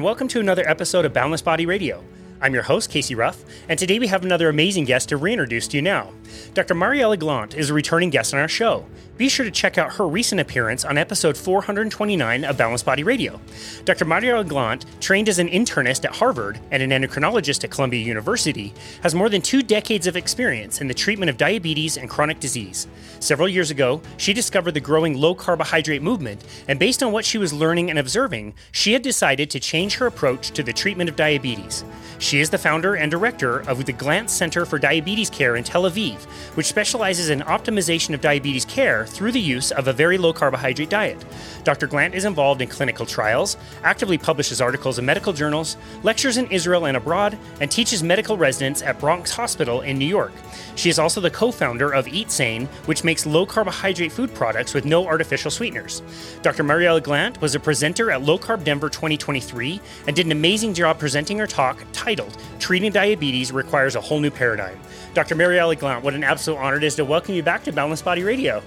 And welcome to another episode of Boundless Body Radio. I'm your host, Casey Ruff, and today we have another amazing guest to reintroduce to you now. Dr. Mariela Glandt is a returning guest on our show. Be sure to check out her recent appearance on episode 429 of Boundless Body Radio. Dr. Mariela Glandt, trained as an internist at Harvard and an endocrinologist at Columbia University, has more than two decades of experience in the treatment of diabetes and chronic disease. Several years ago, she discovered the growing low carbohydrate movement, and based on what she was learning and observing, she had decided to change her approach to the treatment of diabetes. She is the founder and director of the Glandt Center for Diabetes Care in Tel Aviv, which specializes in optimization of diabetes care through the use of a very low carbohydrate diet. Dr. Glandt is involved in clinical trials, actively publishes articles in medical journals, lectures in Israel and abroad, and teaches medical residents at Bronx Hospital in New York. She is also the co founder of Eatsane, which makes low carbohydrate food products with no artificial sweeteners. Dr. Mariela Glandt was a presenter at Low Carb Denver 2023 and did an amazing job presenting her talk titled Treating Diabetes Requires a Whole New Paradigm. Dr. Mariela Glandt, what an absolute honor it is to welcome you back to Boundless Body Radio.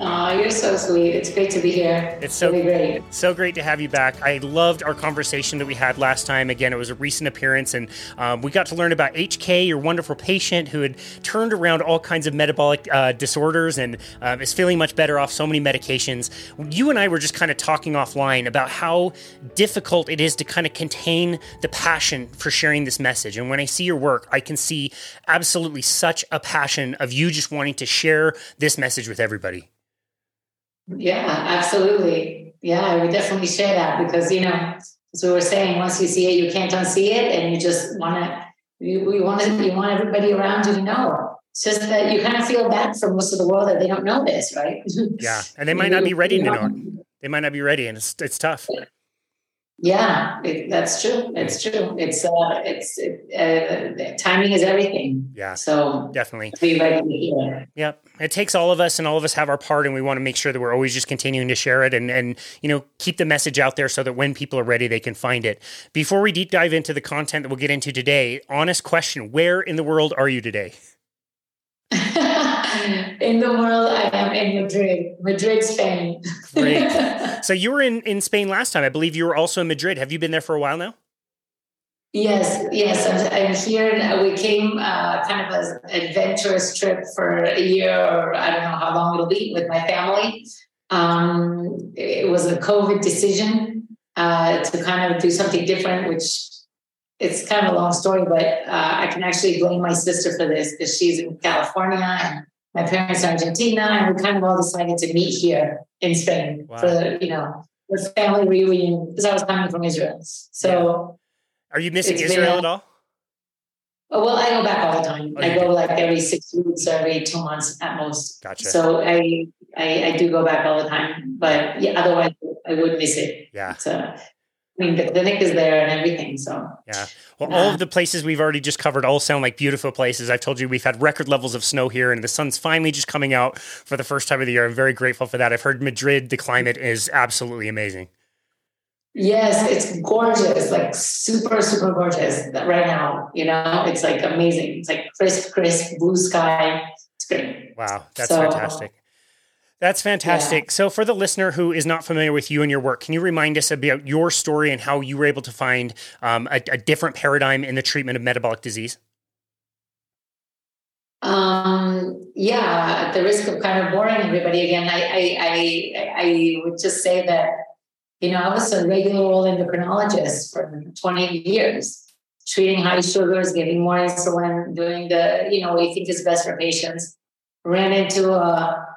Oh, you're so sweet. It's great to be here. It's so really great. So great to have you back. I loved our conversation that we had last time. Again, it was a recent appearance, and um, we got to learn about HK, your wonderful patient who had turned around all kinds of metabolic uh, disorders and um, is feeling much better off so many medications. You and I were just kind of talking offline about how difficult it is to kind of contain the passion for sharing this message. And when I see your work, I can see absolutely such a passion of you just wanting to share this message with everybody. Yeah, absolutely. Yeah, I would definitely share that because, you know, as we were saying, once you see it, you can't unsee it. And you just want to, you, you want to, you want everybody around you to know. It's just that you kind of feel bad for most of the world that they don't know this, right? Yeah. And they might not be ready to know. They might not be ready and it's, it's tough. Yeah, it, that's true. It's true. It's uh, it's it, uh, timing is everything. Yeah. So definitely be to hear. Yep. It takes all of us, and all of us have our part, and we want to make sure that we're always just continuing to share it, and and you know keep the message out there so that when people are ready, they can find it. Before we deep dive into the content that we'll get into today, honest question: Where in the world are you today? in the world, I am in Madrid, Madrid, Spain. Great. So you were in, in Spain last time. I believe you were also in Madrid. Have you been there for a while now? Yes, yes. I'm, I'm here. We came uh, kind of an adventurous trip for a year, or I don't know how long it'll be, with my family. Um, it was a COVID decision uh, to kind of do something different, which it's kind of a long story, but uh, I can actually blame my sister for this because she's in California and my parents are Argentina, and we kind of all decided to meet here in Spain wow. for you know the family reunion because I was coming from Israel. So, yeah. are you missing Israel been, at all? Oh, well, I go back all the time. Oh, I go like every six weeks or every two months at most. Gotcha. So I, I, I do go back all the time, but yeah, otherwise I would miss it. Yeah. So I mean, the clinic is there and everything. So yeah. Well, yeah. all of uh, the places we've already just covered all sound like beautiful places. I've told you we've had record levels of snow here, and the sun's finally just coming out for the first time of the year. I'm very grateful for that. I've heard Madrid, the climate is absolutely amazing. Yes, it's gorgeous, like super, super gorgeous right now. You know, it's like amazing. It's like crisp, crisp, blue sky. It's great. Wow, that's so, fantastic. That's fantastic. Yeah. So, for the listener who is not familiar with you and your work, can you remind us about your story and how you were able to find um, a, a, different paradigm in the treatment of metabolic disease? Um, yeah, at the risk of kind of boring everybody again, I, I, I, I would just say that, you know, I was a regular old endocrinologist for 20 years, treating high sugars, giving more insulin, doing the, you know, what you think is best for patients. Ran into a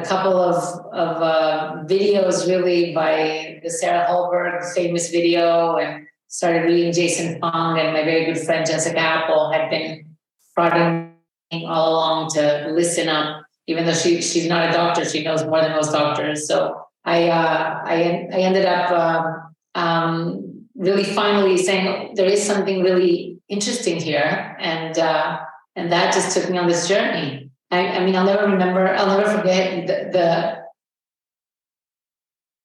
a couple of, of uh, videos really by the Sarah Hallberg famous video and started reading Jason Fung and my very good friend Jessica Apple had been prodding all along to listen up, even though she she's not a doctor, she knows more than most doctors. So I uh, I, I ended up um, um, really finally saying there is something really interesting here, and uh, and that just took me on this journey. I, I mean, I'll never remember, I'll never forget the, the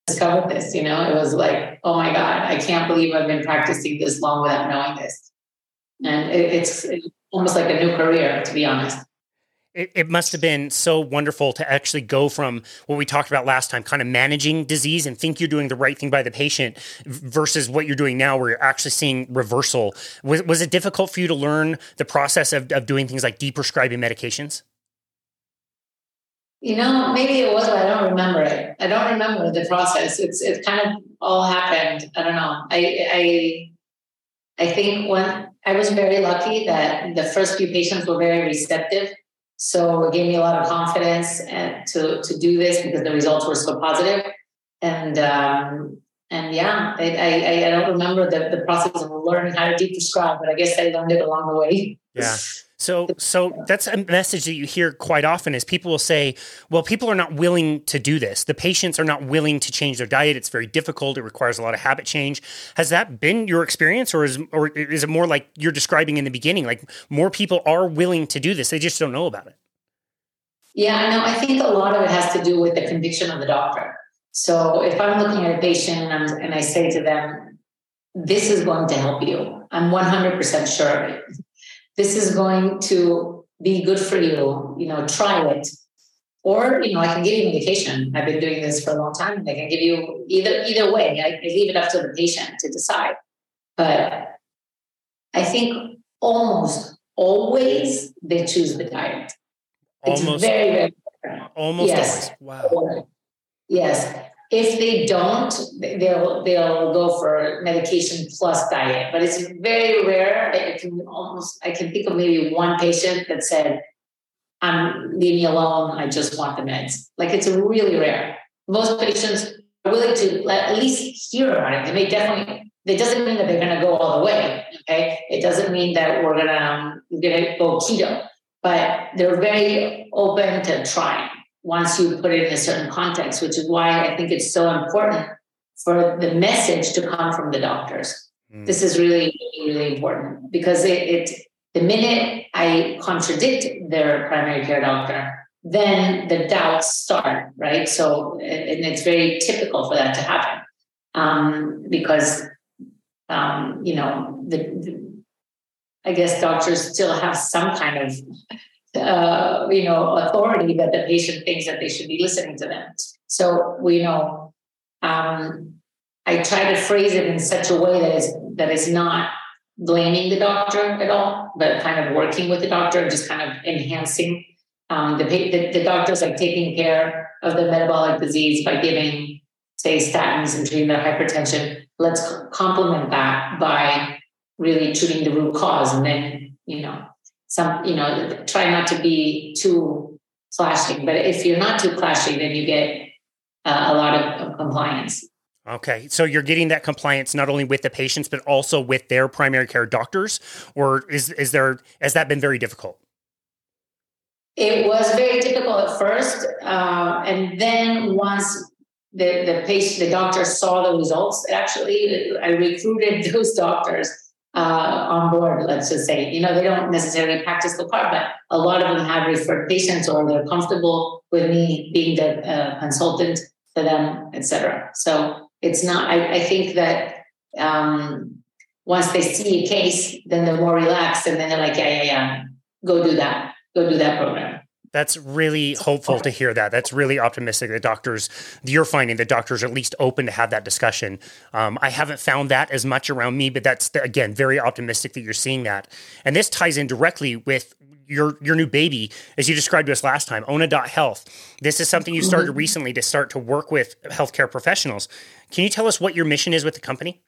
discovered this, you know, it was like, oh my God, I can't believe I've been practicing this long without knowing this. And it, it's, it's almost like a new career, to be honest. it, it must have been so wonderful to actually go from what we talked about last time, kind of managing disease and think you're doing the right thing by the patient versus what you're doing now, where you're actually seeing reversal. Was, was it difficult for you to learn the process of, of doing things like deprescribing medications? You know, maybe it was, but I don't remember it. I don't remember the process. It's it kind of all happened. I don't know. I I I think when I was very lucky that the first few patients were very receptive so it gave me a lot of confidence and to, to do this because the results were so positive. And um, and yeah, I, I, I don't remember the, the process of learning how to deprescribe, but I guess I learned it along the way. Yeah. So, so that's a message that you hear quite often is people will say, well, people are not willing to do this. The patients are not willing to change their diet. It's very difficult. It requires a lot of habit change. Has that been your experience or is, or is it more like you're describing in the beginning? Like more people are willing to do this. They just don't know about it. Yeah, no, I think a lot of it has to do with the conviction of the doctor. So if I'm looking at a patient and, and I say to them, this is going to help you, I'm 100% sure of it this is going to be good for you, you know, try it. Or, you know, I can give you medication. I've been doing this for a long time and I can give you either either way. I, I leave it up to the patient to decide. But I think almost always they choose the diet. Almost it's very, very almost yes. always. Wow. Yes if they don't, they'll they'll go for medication plus diet. But it's very rare. I can almost I can think of maybe one patient that said, "I'm leave me alone. I just want the meds." Like it's really rare. Most patients are willing to at least hear about it. They may definitely. It doesn't mean that they're going to go all the way. Okay, it doesn't mean that we're gonna um, gonna go keto, but they're very open to trying once you put it in a certain context, which is why I think it's so important for the message to come from the doctors. Mm. This is really, really important because it, it, the minute I contradict their primary care doctor, then the doubts start, right? So, and it's very typical for that to happen um, because, um, you know, the, the I guess doctors still have some kind of uh, you know, authority that the patient thinks that they should be listening to them. So we know um, I try to phrase it in such a way that is that is not blaming the doctor at all, but kind of working with the doctor, and just kind of enhancing um, the, the the doctors like taking care of the metabolic disease by giving, say, statins and treating their hypertension. Let's complement that by really treating the root cause, and then you know some, you know, try not to be too clashing. But if you're not too clashing, then you get uh, a lot of, of compliance. Okay, so you're getting that compliance not only with the patients but also with their primary care doctors, or is is there has that been very difficult? It was very difficult at first, uh, and then once the the patient, the doctor saw the results, actually, I recruited those doctors uh, on board, let's just say. You know, they don't necessarily practice the part, but a lot of them have referred patients or they're comfortable with me being the uh, consultant to them, etc. So it's not, I, I think that um, once they see a case, then they're more relaxed and then they're like, yeah, yeah, yeah, go do that, go do that program. That's really hopeful to hear that. That's really optimistic that doctors, you're finding that doctors are at least open to have that discussion. Um, I haven't found that as much around me, but that's, again, very optimistic that you're seeing that. And this ties in directly with your your new baby, as you described to us last time, Owna.health. This is something you started mm-hmm. recently to start to work with healthcare professionals. Can you tell us what your mission is with the company?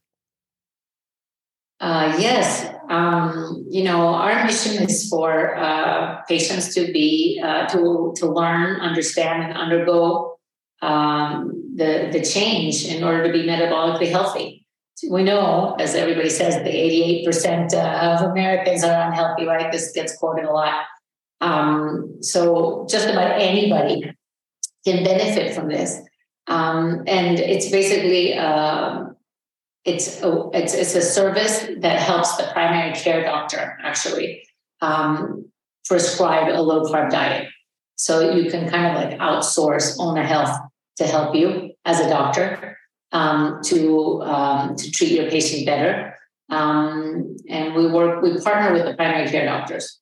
Uh, yes, um, you know our mission is for uh, patients to be uh, to to learn, understand, and undergo um, the the change in order to be metabolically healthy. We know, as everybody says, the eighty eight percent uh, of Americans are unhealthy. Right? This gets quoted a lot. Um, so just about anybody can benefit from this, um, and it's basically uh, it's a, it's, it's a service that helps the primary care doctor actually um, prescribe a low carb diet. So you can kind of like outsource Owna Health to help you as a doctor um, to um, to treat your patient better. Um, and we work we partner with the primary care doctors,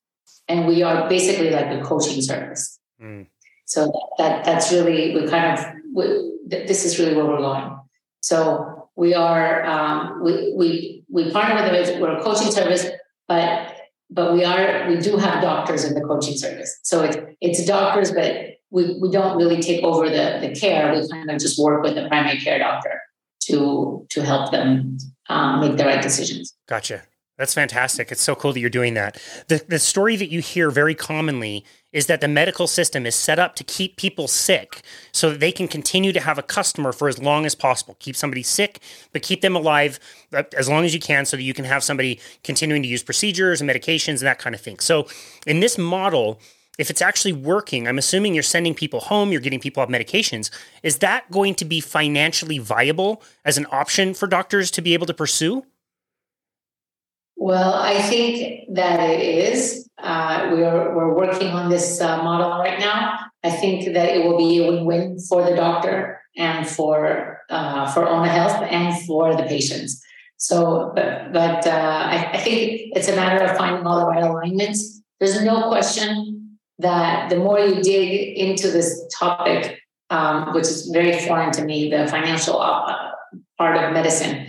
and we are basically like a coaching service. Mm. So that that's really we kind of we, this is really where we're going. So we are um, we we we partner with them. We're a coaching service, but but we are we do have doctors in the coaching service. So it's it's doctors, but we, we don't really take over the, the care. We kind of just work with the primary care doctor to to help them um, make the right decisions. Gotcha. That's fantastic. It's so cool that you're doing that. The, the story that you hear very commonly is that the medical system is set up to keep people sick so that they can continue to have a customer for as long as possible. Keep somebody sick, but keep them alive uh, as long as you can so that you can have somebody continuing to use procedures and medications and that kind of thing. So, in this model, if it's actually working, I'm assuming you're sending people home, you're getting people off medications. Is that going to be financially viable as an option for doctors to be able to pursue? Well, I think that it is. Uh, we're, we're working on this uh, model right now. I think that it will be a win-win for the doctor and for uh, for Owna Health and for the patients. So, but, but uh, I, I think it's a matter of finding all the right alignments. There's no question that the more you dig into this topic, um, which is very foreign to me, the financial uh, part of medicine,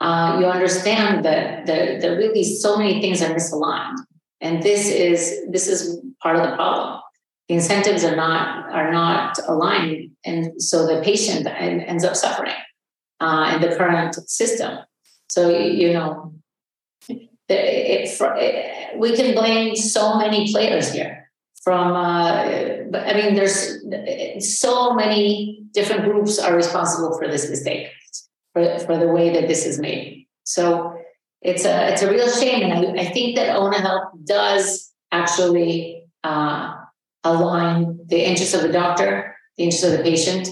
uh, you understand that the, the really so many things are misaligned. And this is this is part of the problem. The incentives are not are not aligned and so the patient ends up suffering uh, in the current system. So you know it, it, we can blame so many players here from uh, i mean there's so many different groups are responsible for this mistake for, for the way that this is made. So it's a it's a real shame, and I, I think that Owna Health does actually uh, align the interests of the doctor, the interests of the patient,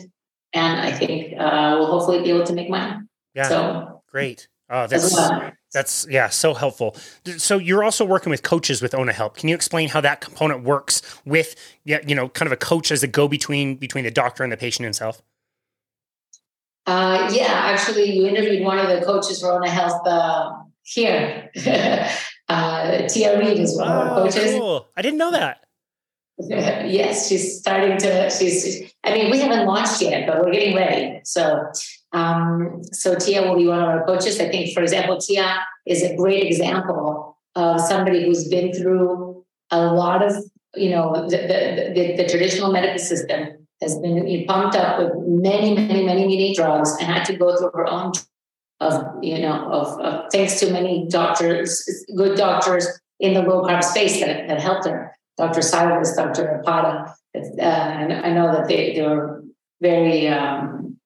and I think uh, we'll hopefully be able to make money. Yeah, so great. Oh, that's well. that's yeah, so helpful. So you're also working with coaches with Owna Health. Can you explain how that component works with yeah, you know, kind of a coach as a go between between the doctor and the patient himself? Uh, yeah, actually, you interviewed one of the coaches for Owna Health uh, here. uh, Tia Reed is one oh, of our oh, coaches. Cool. I didn't know that. yes, she's starting to. She's. I mean, we haven't launched yet, but we're getting ready. So, um, so Tia will be one of our coaches. I think, for example, Tia is a great example of somebody who's been through a lot of, you know, the, the, the, the traditional medical system has been pumped up with many, many, many, many drugs and had to go through her own of, you know, of, of thanks to many doctors, good doctors in the low carb space that, that helped her. Dr. Cywes, Dr. Apata, uh, and I know that they, they were very um,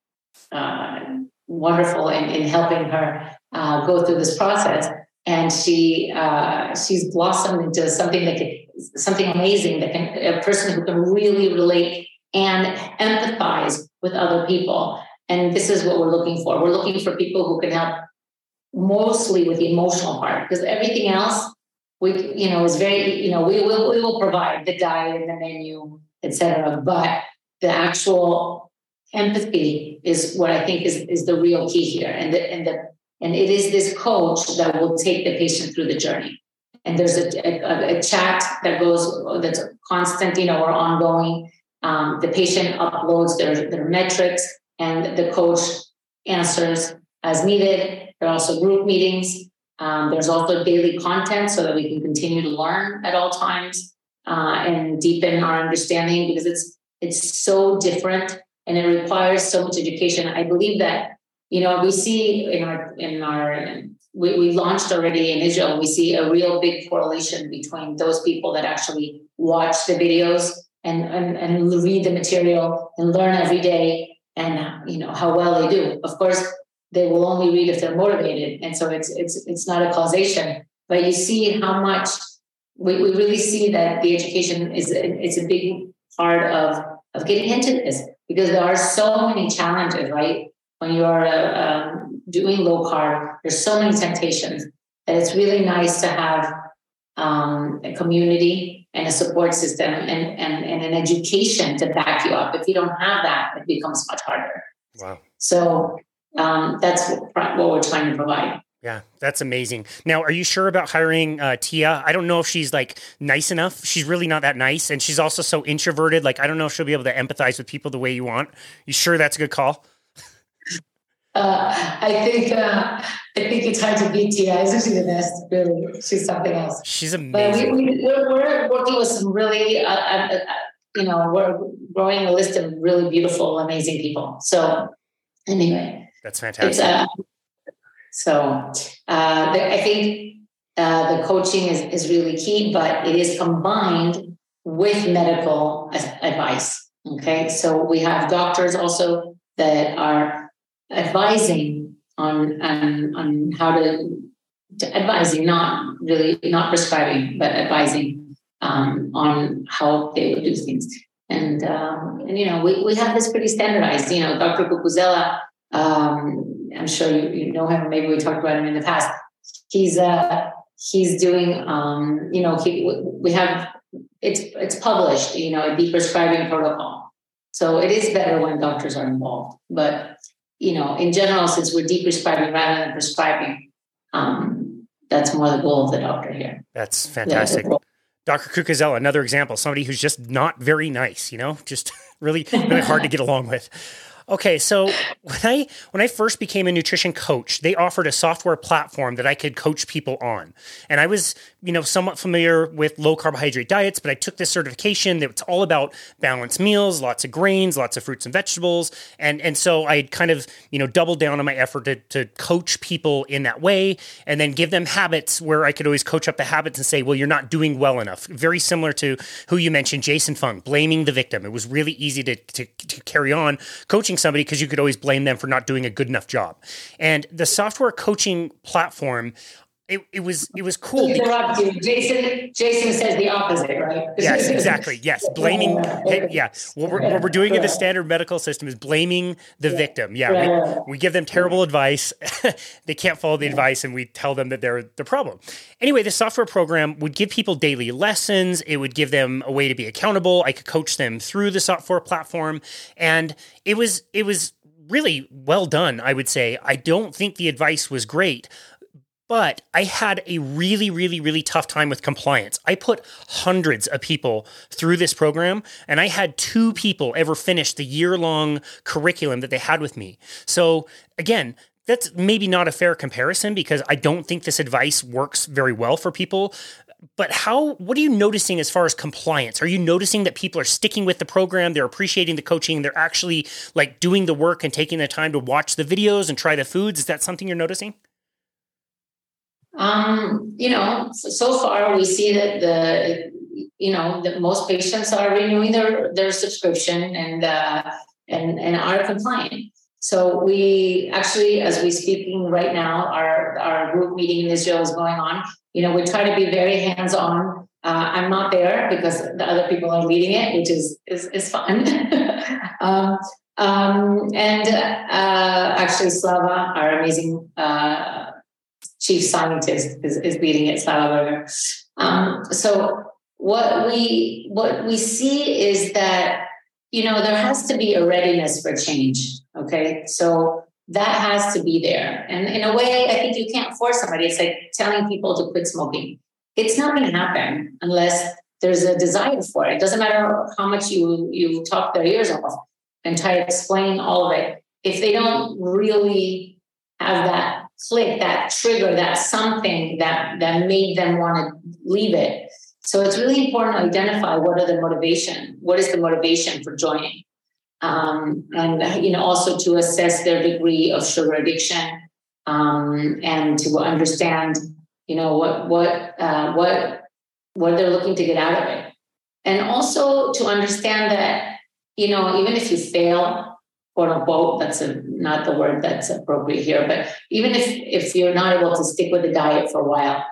uh, wonderful in, in helping her uh, go through this process. And she uh, she's blossomed into something that can, something amazing that can a person who can really relate and empathize with other people. And this is what we're looking for. We're looking for people who can help mostly with the emotional part because everything else we you know is very you know we will we will provide the diet and the menu etc but the actual empathy is what i think is is the real key here and the and the and it is this coach that will take the patient through the journey and there's a, a, a chat that goes that's constant you know or ongoing um, the patient uploads their, their metrics and the coach answers as needed. There are also group meetings. Um, there's also daily content so that we can continue to learn at all times uh, and deepen our understanding because it's it's so different and it requires so much education. I believe that you know we see in our in our we, we launched already in Israel. We see a real big correlation between those people that actually watch the videos and, and, and read the material and learn every day and you know how well they do. Of course, they will only read if they're motivated. And so it's it's it's not a causation, but you see how much we, we really see that the education is it's a big part of of getting into this because there are so many challenges, right? When you are uh, um, doing low carb, there's so many temptations that it's really nice to have um, a community and a support system and, and, and an education to back you up. If you don't have that, it becomes much harder. Wow. So um, that's what, what we're trying to provide. Yeah, that's amazing. Now, are you sure about hiring uh, Tia? I don't know if she's like nice enough. She's really not that nice, and she's also so introverted. Like, I don't know if she'll be able to empathize with people the way you want. You sure that's a good call? Uh, I think uh, I think it's hard to beat Tia. Isn't she the best? Really, she's something else. She's amazing. But we, we, we're, we're working with some really, uh, uh, uh, you know, we're growing a list of really beautiful, amazing people. So anyway, that's fantastic. Uh, so I think the coaching is, is really key, but it is combined with medical advice. Okay, so we have doctors also that are advising on on, on how to, to, advising, not really not prescribing, but advising um, on how they would do things. And um, and you know we, we have this pretty standardized. You know, Dr. Cucuzzella, um, I'm sure you, you know him. Maybe we talked about him in the past. He's uh he's doing um, you know he, we have it's it's published you know a deprescribing protocol so it is better when doctors are involved but you know, in general, since we're deprescribing rather than prescribing, um, that's more the goal of the doctor here. That's fantastic. Yeah, Dr. Cucuzzella, another example, somebody who's just not very nice, you know, just really, really hard to get along with. Okay, so when I when I first became a nutrition coach, they offered a software platform that I could coach people on. And I was, you know, somewhat familiar with low carbohydrate diets, but I took this certification that's all about balanced meals, lots of grains, lots of fruits and vegetables. And and so I kind of, you know, doubled down on my effort to, to coach people in that way and then give them habits where I could always coach up the habits and say, well, you're not doing well enough. Very similar to who you mentioned, Jason Fung, blaming the victim. It was really easy to, to, to carry on coaching somebody because you could always blame them for not doing a good enough job. And the software coaching platform it, it was it was cool. Interrupt you. Jason Jason says the opposite, right? yes, exactly. Yes, blaming. Yeah, what we're, what we're doing in the standard medical system is blaming the victim. Yeah, we, we give them terrible advice. they can't follow the advice, and we tell them that they're the problem. Anyway, the software program would give people daily lessons. It would give them a way to be accountable. I could coach them through the software platform, and it was it was really well done. I would say. I don't think the advice was great but I had a really, really, really tough time with compliance. I put hundreds of people through this program, and I had two people ever finish the year long curriculum that they had with me. So, again, that's maybe not a fair comparison because I don't think this advice works very well for people. But how, what are you noticing as far as compliance? Are you noticing that people are sticking with the program? They're appreciating the coaching. They're actually like doing the work and taking the time to watch the videos and try the foods. Is that something you're noticing? Um, you know, so far we see that the you know that most patients are renewing their their subscription and uh, and and are compliant. So we actually, as we speaking right now, our our group meeting in Israel is going on. You know, we try to be very hands on. Uh, I'm not there because the other people are leading it, which is is, is fun. um, um, and uh, actually, Slava, our amazing uh, chief scientist is, is it, Berger. Um, so what we what we see is that you know there has to be a readiness for change. Okay, so that has to be there, and in a way, I think you can't force somebody. It's like telling people to quit smoking. It's not going to happen unless there's a desire for it. It doesn't matter how much you you talk their ears off and try to explain all of it. If they don't really have that click, that trigger, that something that that made them want to leave it. So it's really important to identify what are the motivation, what is the motivation for joining, um, and you know also to assess their degree of sugar addiction um, and to understand you know what what uh, what what they're looking to get out of it, and also to understand that you know even if you fail quote unquote that's a, not the word that's appropriate here but even if if you're not able to stick with the diet for a while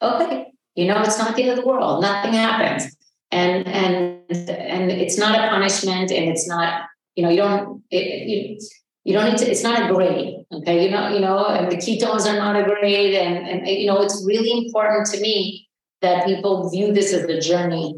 okay you know it's not the end of the world nothing happens. And and and it's not a punishment and it's not you know you don't it, you, you don't need to it's not a grade okay? You know you know and the ketones are not a grade and and you know it's really important to me that people view this as a journey.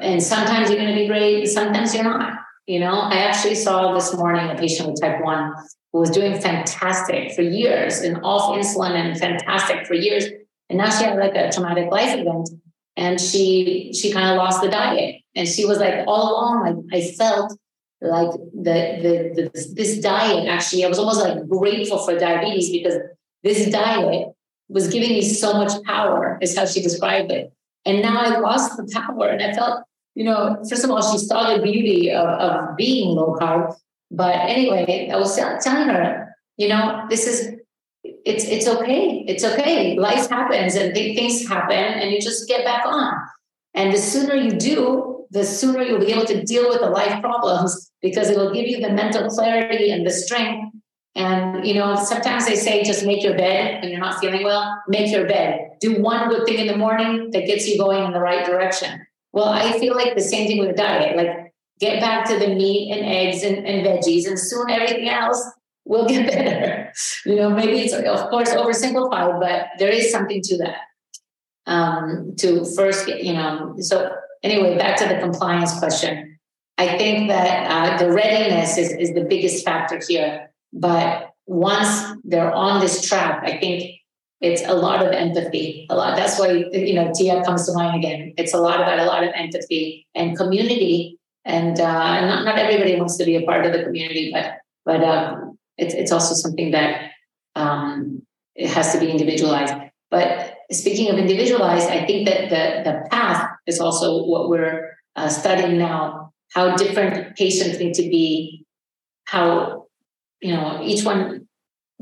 And sometimes you're going to be great sometimes you're not You know, I actually saw this morning a patient with type 1 who was doing fantastic for years and off insulin and fantastic for years. And now she had like a traumatic life event and she she kind of lost the diet. And she was like all along, like I felt like the, the, the this diet actually, I was almost like grateful for diabetes because this diet was giving me so much power, is how she described it. And now I lost the power. And I felt, you know, first of all, she saw the beauty of, of being low carb. But anyway, I was telling her, you know, this is it's it's okay. It's okay. Life happens and big things happen, and you just get back on. And the sooner you do, the sooner you'll be able to deal with the life problems because it will give you the mental clarity and the strength and you know, sometimes they say just make your bed when you're not feeling well. Make your bed. Do one good thing in the morning that gets you going in the right direction. Well, I feel like the same thing with diet. Like get back to the meat and eggs and, and veggies, and soon everything else will get better. You know, maybe it's of course oversimplified, but there is something to that. Um, to first get, you know, so anyway, back to the compliance question. I think that uh, the readiness is, is the biggest factor here but once they're on this track, I think it's a lot of empathy. A lot. That's why you know Tia comes to mind again. It's a lot about a lot of empathy and community. And uh, not, not everybody wants to be a part of the community, but but um, it's it's also something that um, it has to be individualized. But speaking of individualized, I think that the the path is also what we're uh, studying now. How different patients need to be, how you know, each one,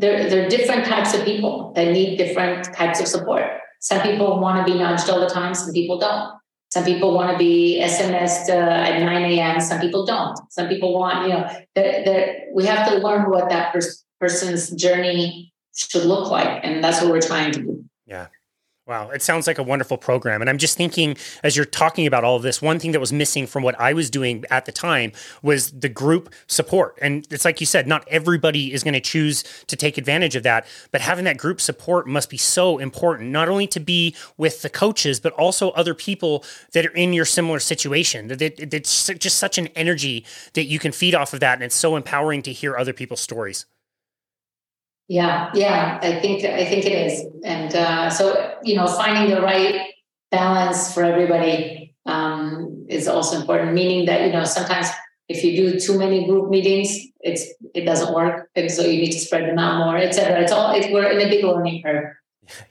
there, there are different types of people that need different types of support. Some people want to be nudged all the time, some people don't. Some people want to be SMSed uh, at 9 a.m., some people don't. Some people want, you know, they're, they're, we have to learn what that pers- person's journey should look like. And that's what we're trying to do. Yeah. Wow, it sounds like a wonderful program. And I'm just thinking, as you're talking about all of this, one thing that was missing from what I was doing at the time was the group support. And it's like you said, not everybody is going to choose to take advantage of that, but having that group support must be so important, not only to be with the coaches, but also other people that are in your similar situation. That it's just such an energy that you can feed off of that. And it's so empowering to hear other people's stories. Yeah, yeah, I think I think it is, and uh, so you know, finding the right balance for everybody um, is also important. Meaning that you know, sometimes if you do too many group meetings, it's it doesn't work, and so you need to spread them out more, etc. It's all it, we're in a big learning curve.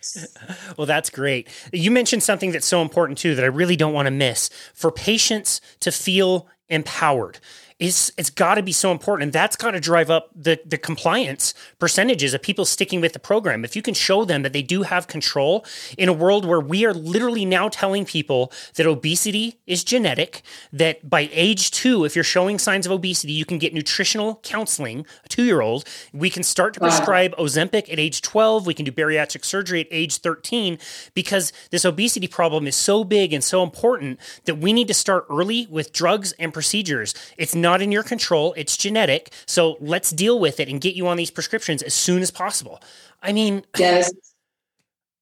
well, that's great. You mentioned something that's so important too that I really don't want to miss for patients to feel empowered is it's got to be so important and that's got to drive up the the compliance percentages of people sticking with the program. If you can show them that they do have control in a world where we are literally now telling people that obesity is genetic that by age 2 if you're showing signs of obesity you can get nutritional counseling a 2-year-old we can start to prescribe wow. Ozempic at age 12 we can do bariatric surgery at age 13 because this obesity problem is so big and so important that we need to start early with drugs and procedures. It's not not in your control. It's genetic. So let's deal with it and get you on these prescriptions as soon as possible. I mean, yes,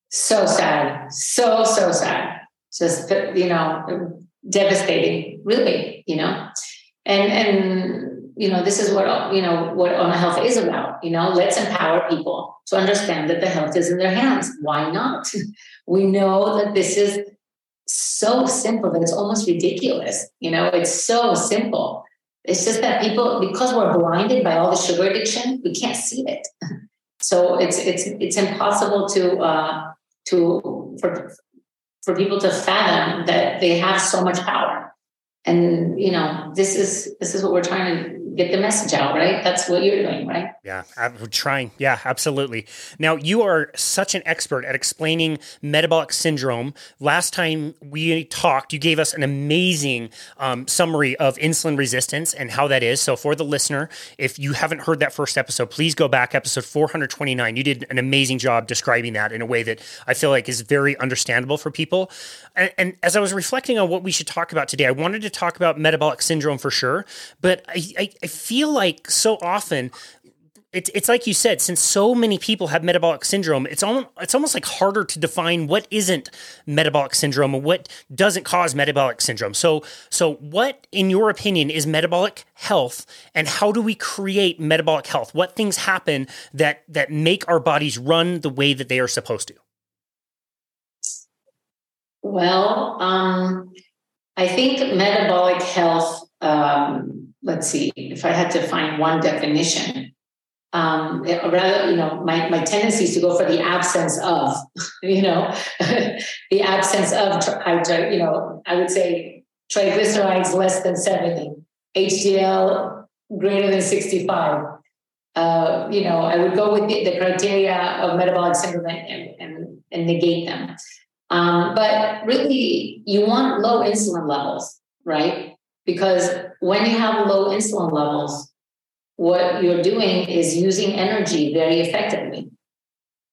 so sad, so so sad. Just you know, devastating, really. You know, and and you know, this is what you know what Owna Health is about. You know, let's empower people to understand that the health is in their hands. Why not? we know that this is so simple that it's almost ridiculous. You know, it's so simple. It's just that people, because we're blinded by all the sugar addiction, we can't see it. So it's it's it's impossible to uh, to for for people to fathom that they have so much power. And you know, this is this is what we're trying to get the message out, right? That's what you're doing, right? Yeah, I'm trying. Yeah, absolutely. Now, you are such an expert at explaining metabolic syndrome. Last time we talked, you gave us an amazing um, summary of insulin resistance and how that is. So, for the listener, if you haven't heard that first episode, please go back, episode 429. You did an amazing job describing that in a way that I feel like is very understandable for people. And, and as I was reflecting on what we should talk about today, I wanted to talk about metabolic syndrome for sure, but I, I, I feel like so often it's it's like you said, since so many people have metabolic syndrome, it's almost it's almost like harder to define what isn't metabolic syndrome and what doesn't cause metabolic syndrome. So so what, in your opinion, is metabolic health, and how do we create metabolic health? What things happen that that make our bodies run the way that they are supposed to? Well, um, I think metabolic health. Um, let's see, if I had to find one definition, um, rather, you know, my, my tendency is to go for the absence of, you know, the absence of, I, you know, I would say triglycerides less than 70, HDL greater than 65. Uh, you know, I would go with the, the criteria of metabolic syndrome and, and, and negate them. Um, but really, you want low insulin levels, right? Because when you have low insulin levels, what you're doing is using energy very effectively.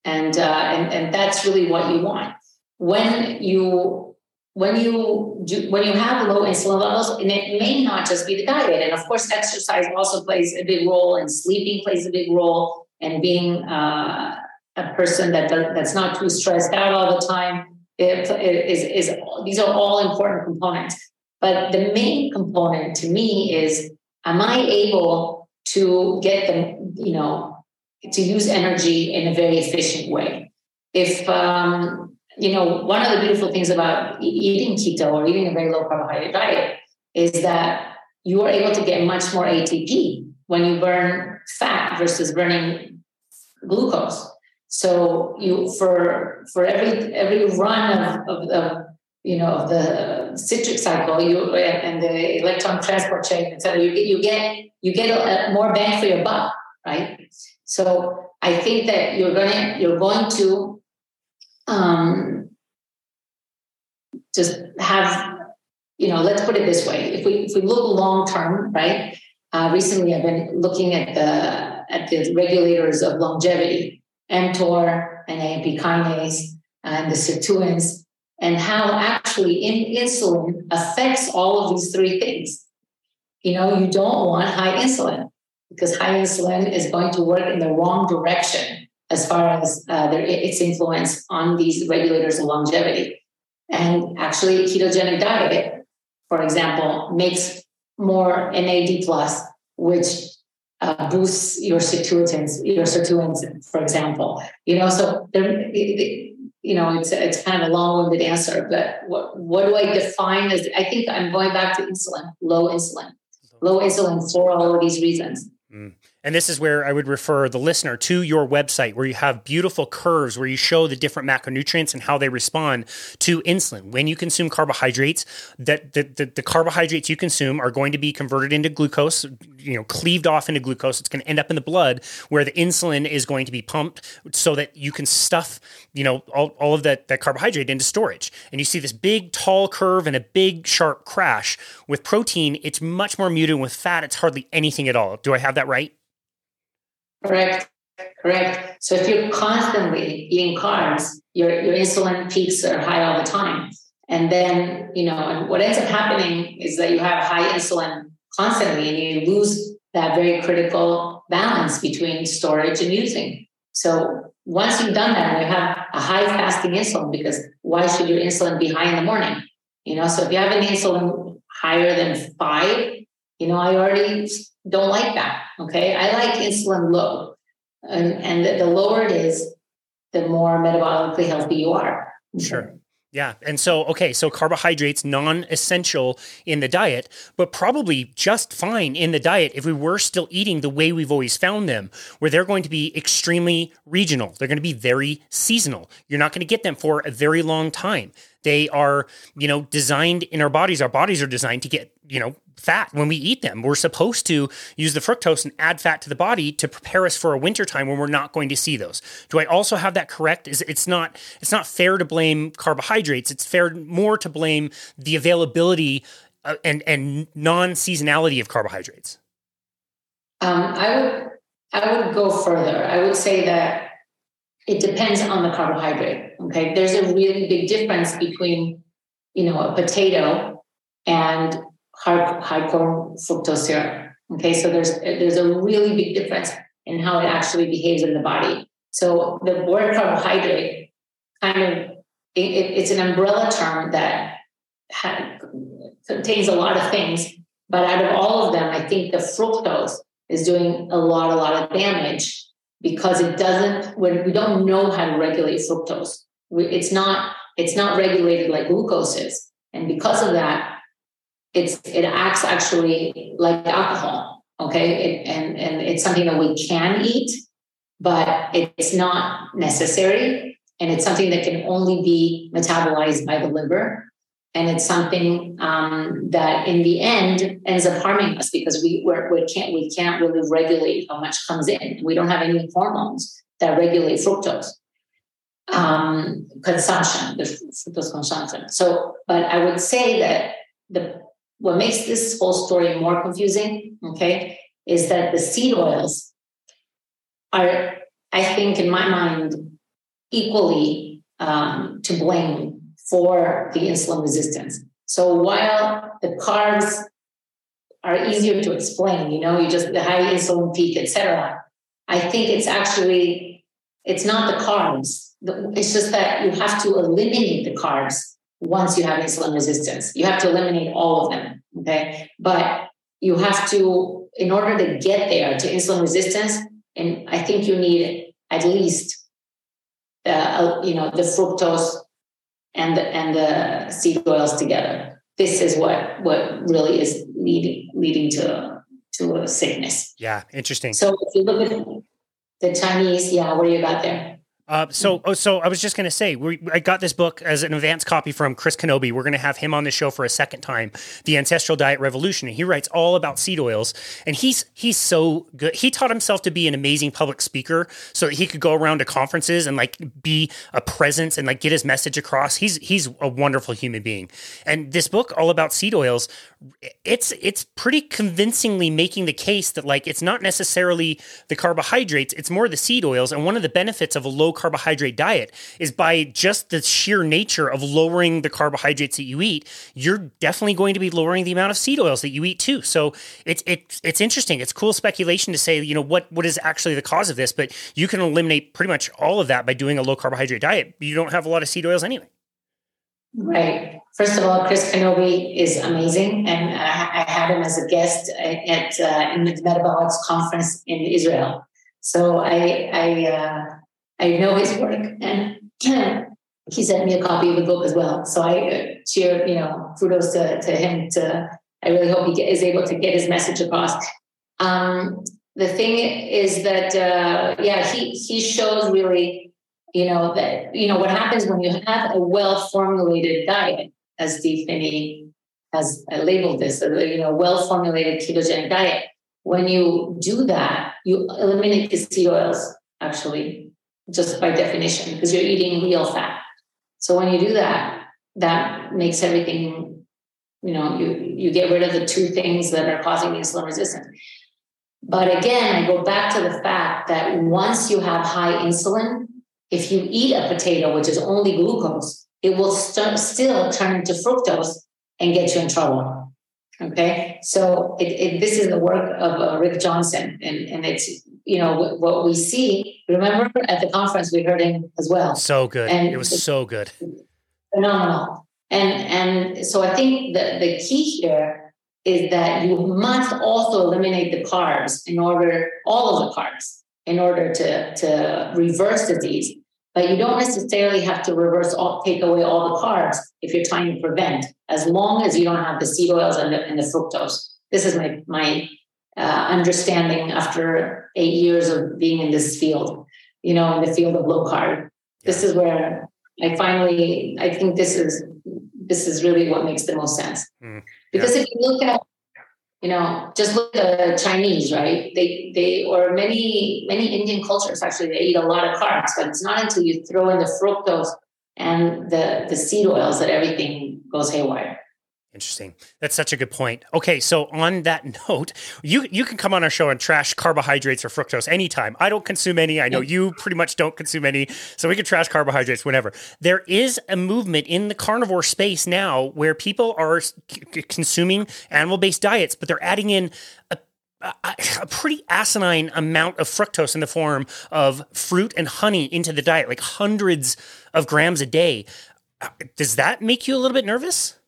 And, uh, and, and that's really what you want. When you when you do when you have low insulin levels, and it may not just be the diet, and of course, exercise also plays a big role, and sleeping plays a big role, and being uh, a person that that's not too stressed out all the time it, it is, is these are all important components. But the main component to me is, am I able to get them, you know, to use energy in a very efficient way. If um, you know, one of the beautiful things about eating keto or eating a very low carbohydrate diet is that you are able to get much more ATP when you burn fat versus burning glucose. So you for for every every run of, of, of you know the citric cycle you and the electron transport chain etc you get you get you get a, a more bang for your buck right? So i think that you're gonna you're going to um, just have you know let's put it this way if we if we look long term right? Uh, recently i've been looking at the at the regulators of longevity mtor and amp kinase and the sirtuins and how actually in insulin affects all of these three things. You know, you don't want high insulin because high insulin is going to work in the wrong direction as far as uh, their, its influence on these regulators of longevity. And actually, ketogenic diet, for example, makes more NAD plus, which uh, boosts your sirtuins, your sirtuins, for example. You know, so there, you know, it's it's kind of a long-winded answer, but what what do I define as? I think I'm going back to insulin, low insulin, low insulin for all of these reasons. And this is where I would refer the listener to your website where you have beautiful curves where you show the different macronutrients and how they respond to insulin. When you consume carbohydrates, that the, the, the, carbohydrates you consume are going to be converted into glucose, you know, cleaved off into glucose. It's going to end up in the blood where the insulin is going to be pumped so that you can stuff, you know, all, all of that, that carbohydrate into storage. And you see this big tall curve and a big sharp crash. With protein, it's much more muted. With fat, it's hardly anything at all. Do I have that right? Correct. Correct. So if you're constantly eating carbs, your, your insulin peaks are high all the time. And then, you know, and what ends up happening is that you have high insulin constantly and you lose that very critical balance between storage and using. So once you've done that and you have a high fasting insulin, because why should your insulin be high in the morning? You know, so if you have an insulin higher than five, you know, I already don't like that. Okay. I like insulin low. And, and the, lower it is, the more metabolically healthy you are. Sure. Yeah. And so, okay, so carbohydrates non essential in the diet, but probably just fine in the diet if we were still eating the way we've always found them, where they're going to be extremely regional. They're going to be very seasonal. You're not going to get them for a very long time. They are, you know, designed in our bodies. Our bodies are designed to get, you know, fat when we eat them. We're supposed to use the fructose and add fat to the body to prepare us for a winter time when we're not going to see those. Do I also have that correct? Is it's not it's not fair to blame carbohydrates. It's fair more to blame the availability uh, and and non-seasonality of carbohydrates. Um, I would I would go further. I would say that it depends on the carbohydrate. Okay, there's a really big difference between you know a potato and corn fructose syrup. Okay, so there's there's a really big difference. in how it actually behaves in the body. So the word carbohydrate kind of it, it's an umbrella term that ha- contains a lot of things, but out of all of them, I think the fructose is doing a lot, a lot of damage because it doesn't. When we don't know how to regulate fructose, it's not it's not regulated like glucose is, and because of that, it's it acts actually like alcohol. Okay, it, and and it's something that we can eat, but it's not necessary, and it's something that can only be metabolized by the liver and it's something um, that in the end ends up harming us because we we're, we can't we can't really regulate how much comes in. We don't have any hormones that regulate fructose um, consumption, the fructose consumption. So, but I would say that the what makes this whole story more confusing, okay, is that the seed oils are, I think, in my mind, equally um, to blame for the insulin resistance. So while the carbs are easier to explain, you know, you just the high insulin peak, etc. I think it's actually it's not the carbs. It's just that you have to eliminate the carbs once you have insulin resistance. You have to eliminate all of them. Okay. But you have to, in order to get there to insulin resistance, and I think you need at least uh, you know the fructose and the, and the seed oils together. This is what what really is leading leading to to a sickness. Yeah, interesting. So if you look at the Chinese, yeah, what do you got there? Uh, so, oh, so I was just going to say, we, I got this book as an advance copy from Chris Knobbe. We're going to have him on the show for a second time, The Ancestral Diet Revolution. And he writes all about seed oils, and he's he's so good. He taught himself to be an amazing public speaker, so that he could go around to conferences and like be a presence and like get his message across. He's he's a wonderful human being. And this book, all about seed oils, it's it's pretty convincingly making the case that like it's not necessarily the carbohydrates, it's more the seed oils. And one of the benefits of a low carbohydrate diet is by just the sheer nature of lowering the carbohydrates that you eat, you're definitely going to be lowering the amount of seed oils that you eat too. So it's it's it's interesting. It's cool speculation to say, you know, what what is actually the cause of this, but you can eliminate pretty much all of that by doing a low carbohydrate diet. You don't have a lot of seed oils anyway. Right. First of all, Chris Knobbe is amazing, and I, I had him as a guest at, uh, in the Metabolics conference in Israel. So I I uh, I know his work, and he sent me a copy of the book as well. So I uh, cheer, you know, kudos to, to him. To I really hope he get, is able to get his message across. Um, the thing is that uh, yeah, he he shows really you know that you know what happens when you have a well formulated diet as Steve Phinney has labeled this you know well formulated ketogenic diet when you do that you eliminate the seed oils actually just by definition because you're eating real fat so when you do that that makes everything you know you you get rid of the two things that are causing insulin resistance but again i go back to the fact that once you have high insulin if you eat a potato, which is only glucose, it will st- still turn into fructose and get you in trouble. Okay, so it, it, this is the work of uh, Rick Johnson, and, and it's you know what, what, we see. Remember at the conference we heard him as well. So good, and it was so good, phenomenal. And and so I think the the key here is that you must also eliminate the carbs in order all of the carbs in order to, to reverse disease. But you don't necessarily have to reverse all, take away all the carbs if you're trying to prevent, as long as you don't have the seed oils and the, and the fructose. This is my, my uh, understanding after eight years of being in this field, you know, in the field of low carb. This is where I finally, I think this is, this is really what makes the most sense. Mm, yeah. Because if you look at you know just look at the chinese right they they or many many indian cultures actually they eat a lot of carbs but it's not until you throw in the fructose and the the seed oils that everything goes haywire Interesting. That's such a good point. Okay, so on that note, you you can come on our show and trash carbohydrates or fructose anytime. I don't consume any. I know you pretty much don't consume any, so we can trash carbohydrates whenever. There is a movement in the carnivore space now where people are c- consuming animal-based diets, but they're adding in a a, a pretty asinine amount of fructose in the form of fruit and honey into the diet, like hundreds of grams a day. Uh, does that make you a little bit nervous?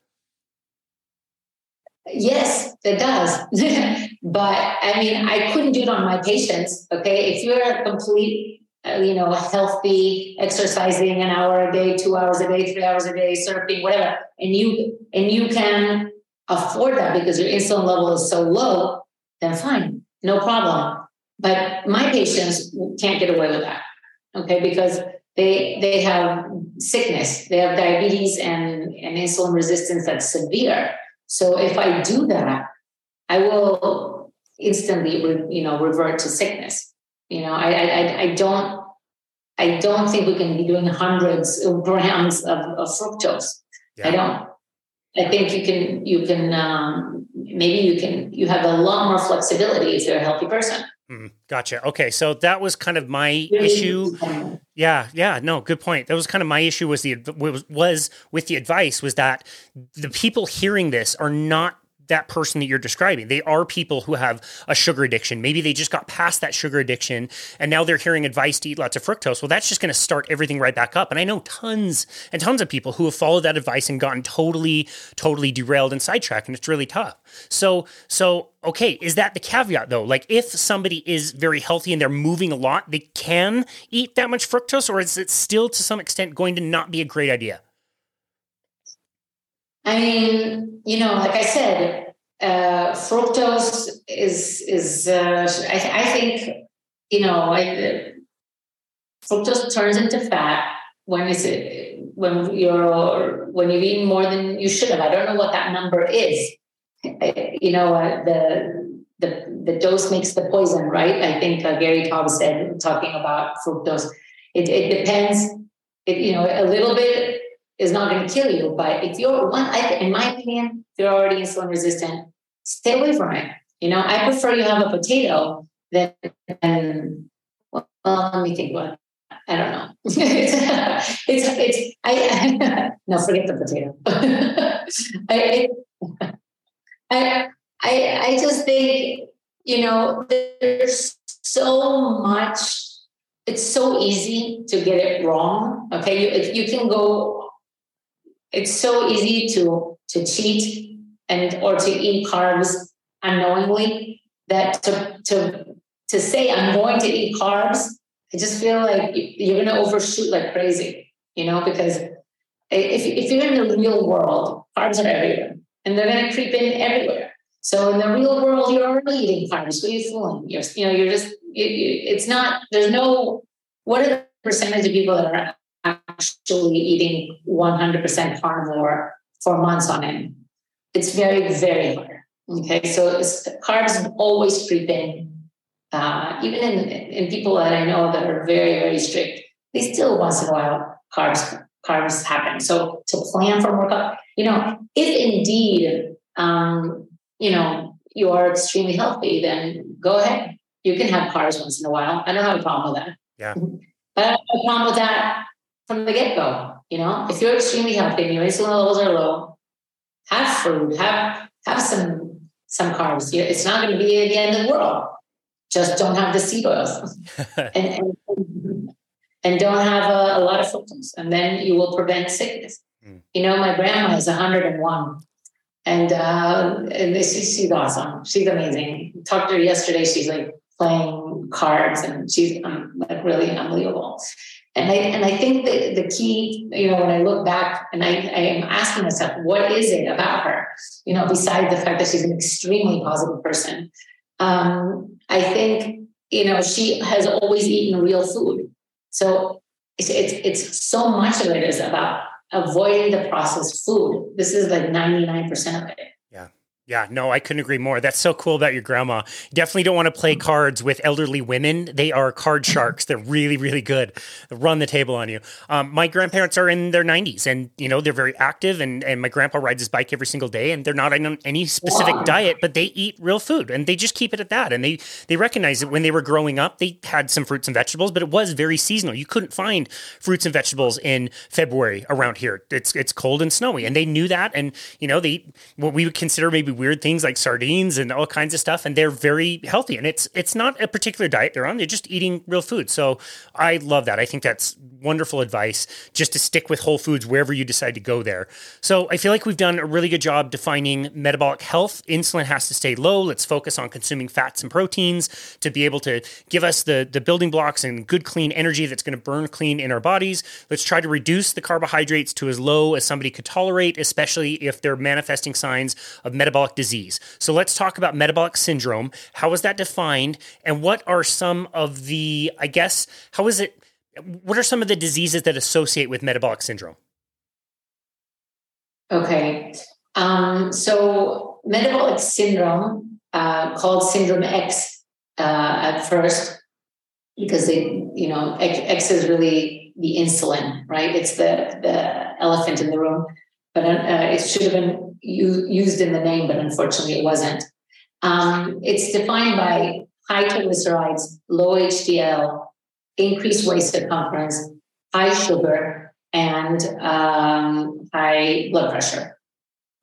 Yes, it does. but I mean, I couldn't do it on my patients. Okay. If you're a complete, uh, you know, healthy, exercising an hour a day, two hours a day, three hours a day, surfing, whatever, and you and you can afford that because your insulin level is so low, then fine, no problem. But my patients can't get away with that. Okay, because they they have sickness, they have diabetes and, and insulin resistance that's severe so if I do that, I will instantly, you know, revert to sickness. You know, I, I, I don't, I don't think we can be doing hundreds of grams of, of fructose. Yeah. I don't. I think you can, you can, um, maybe you can, you have a lot more flexibility if you're a healthy person. Mm, gotcha. Okay, so that was kind of my issue. Yeah, yeah, no, good point. That was kind of my issue. Was the was, was with the advice was that the people hearing this are not that person that you're describing. They are people who have a sugar addiction. Maybe they just got past that sugar addiction and now they're hearing advice to eat lots of fructose. Well, that's just going to start everything right back up. And I know tons and tons of people who have followed that advice and gotten totally, totally derailed and sidetracked. And it's really tough. So, so, okay, is that the caveat though? Like if somebody is very healthy and they're moving a lot, they can eat that much fructose, or is it still to some extent going to not be a great idea? I mean, you know, like I said, uh, fructose is is uh, I, I, think you know I, fructose turns into fat when is it when you're when you've eaten more than you should have. I don't know what that number is. You know, uh, the the the dose makes the poison, right? I think uh, Gary Taubes said talking about fructose. It, it depends. It, you know, a little bit is not going to kill you. But if you're one, I, in my opinion, if you're already insulin resistant, stay away from it. You know, I prefer you have a potato than, than well, let me think what I don't know. it's, it's, it's, I, no, forget the potato. I, I, I, I just think, you know, there's so much, it's so easy to get it wrong. Okay. You, you can go it's so easy to to cheat and or to eat carbs unknowingly that to to to say I'm going to eat carbs, I just feel like you're going to overshoot like crazy, you know, because if if you're in the real world, carbs are everywhere and they're going to creep in everywhere. So in the real world, you're already eating carbs. Who are you fooling? You're, you know, you're just, it's not, there's no, what are the percentage of people that are actually eating 100% carnivore for months on end. It's very, very hard. Okay, so carbs always creep in. Uh, even in, in people that I know that are very, very strict, they still once in a while carbs carbs happen. So to plan for workout, you know, if indeed um, you know you are extremely healthy, then go ahead. You can have carbs once in a while. I don't have a problem with that. Yeah. But I have a problem with that from the get go. You know, if you're extremely healthy and your insulin levels are low, have food, have have some some carbs. It's not going to be the end of the world. Just don't have the seed oils, and, and, and don't have a, a, lot of fructose, and then you will prevent sickness. Mm. You know, my grandma is 101, and uh, and this, she's awesome. She's amazing. Talked to her yesterday. She's like playing cards, and she's um, like really unbelievable. And I, and I think that the key, you know, when I look back and I, I am asking myself, what is it about her? You know, besides the fact that she's an extremely positive person, um, I think, you know, she has always eaten real food. So it's, it's, it's so much of it is about avoiding the processed food. This is like 99% of it. Yeah, no, I couldn't agree more. That's so cool about your grandma. Definitely don't want to play cards with elderly women. They are card sharks. They're really, really good. They run the table on you. Um, my grandparents are in their 90s and, you know, they're very active. And, and my grandpa rides his bike every single day and they're not on any specific wow. diet, but they eat real food and they just keep it at that. And they, they recognize that when they were growing up, they had some fruits and vegetables, but it was very seasonal. You couldn't find fruits and vegetables in February around here. It's, it's cold and snowy. And they knew that. And, you know, they, what we would consider maybe weird things like sardines and all kinds of stuff, and they're very healthy. And it's it's not a particular diet they're on; they're just eating real food. So I love that. I think that's wonderful advice. Just to stick with whole foods wherever you decide to go there. So I feel like we've done a really good job defining metabolic health. Insulin has to stay low. Let's focus on consuming fats and proteins to be able to give us the the building blocks and good clean energy that's going to burn clean in our bodies. Let's try to reduce the carbohydrates to as low as somebody could tolerate, especially if they're manifesting signs of metabolic disease. So let's talk about metabolic syndrome. How is that defined? And what are some of the, I guess, how is it, what are some of the diseases that associate with metabolic syndrome? Okay. Um, so metabolic syndrome, uh, called syndrome X uh, at first, because they, you know, X, X is really the insulin, right? It's the the elephant in the room, but uh, it should have been used in the name, but unfortunately it wasn't. Um, it's defined by high triglycerides, low HDL, increased waist circumference, high sugar, and um, high blood pressure.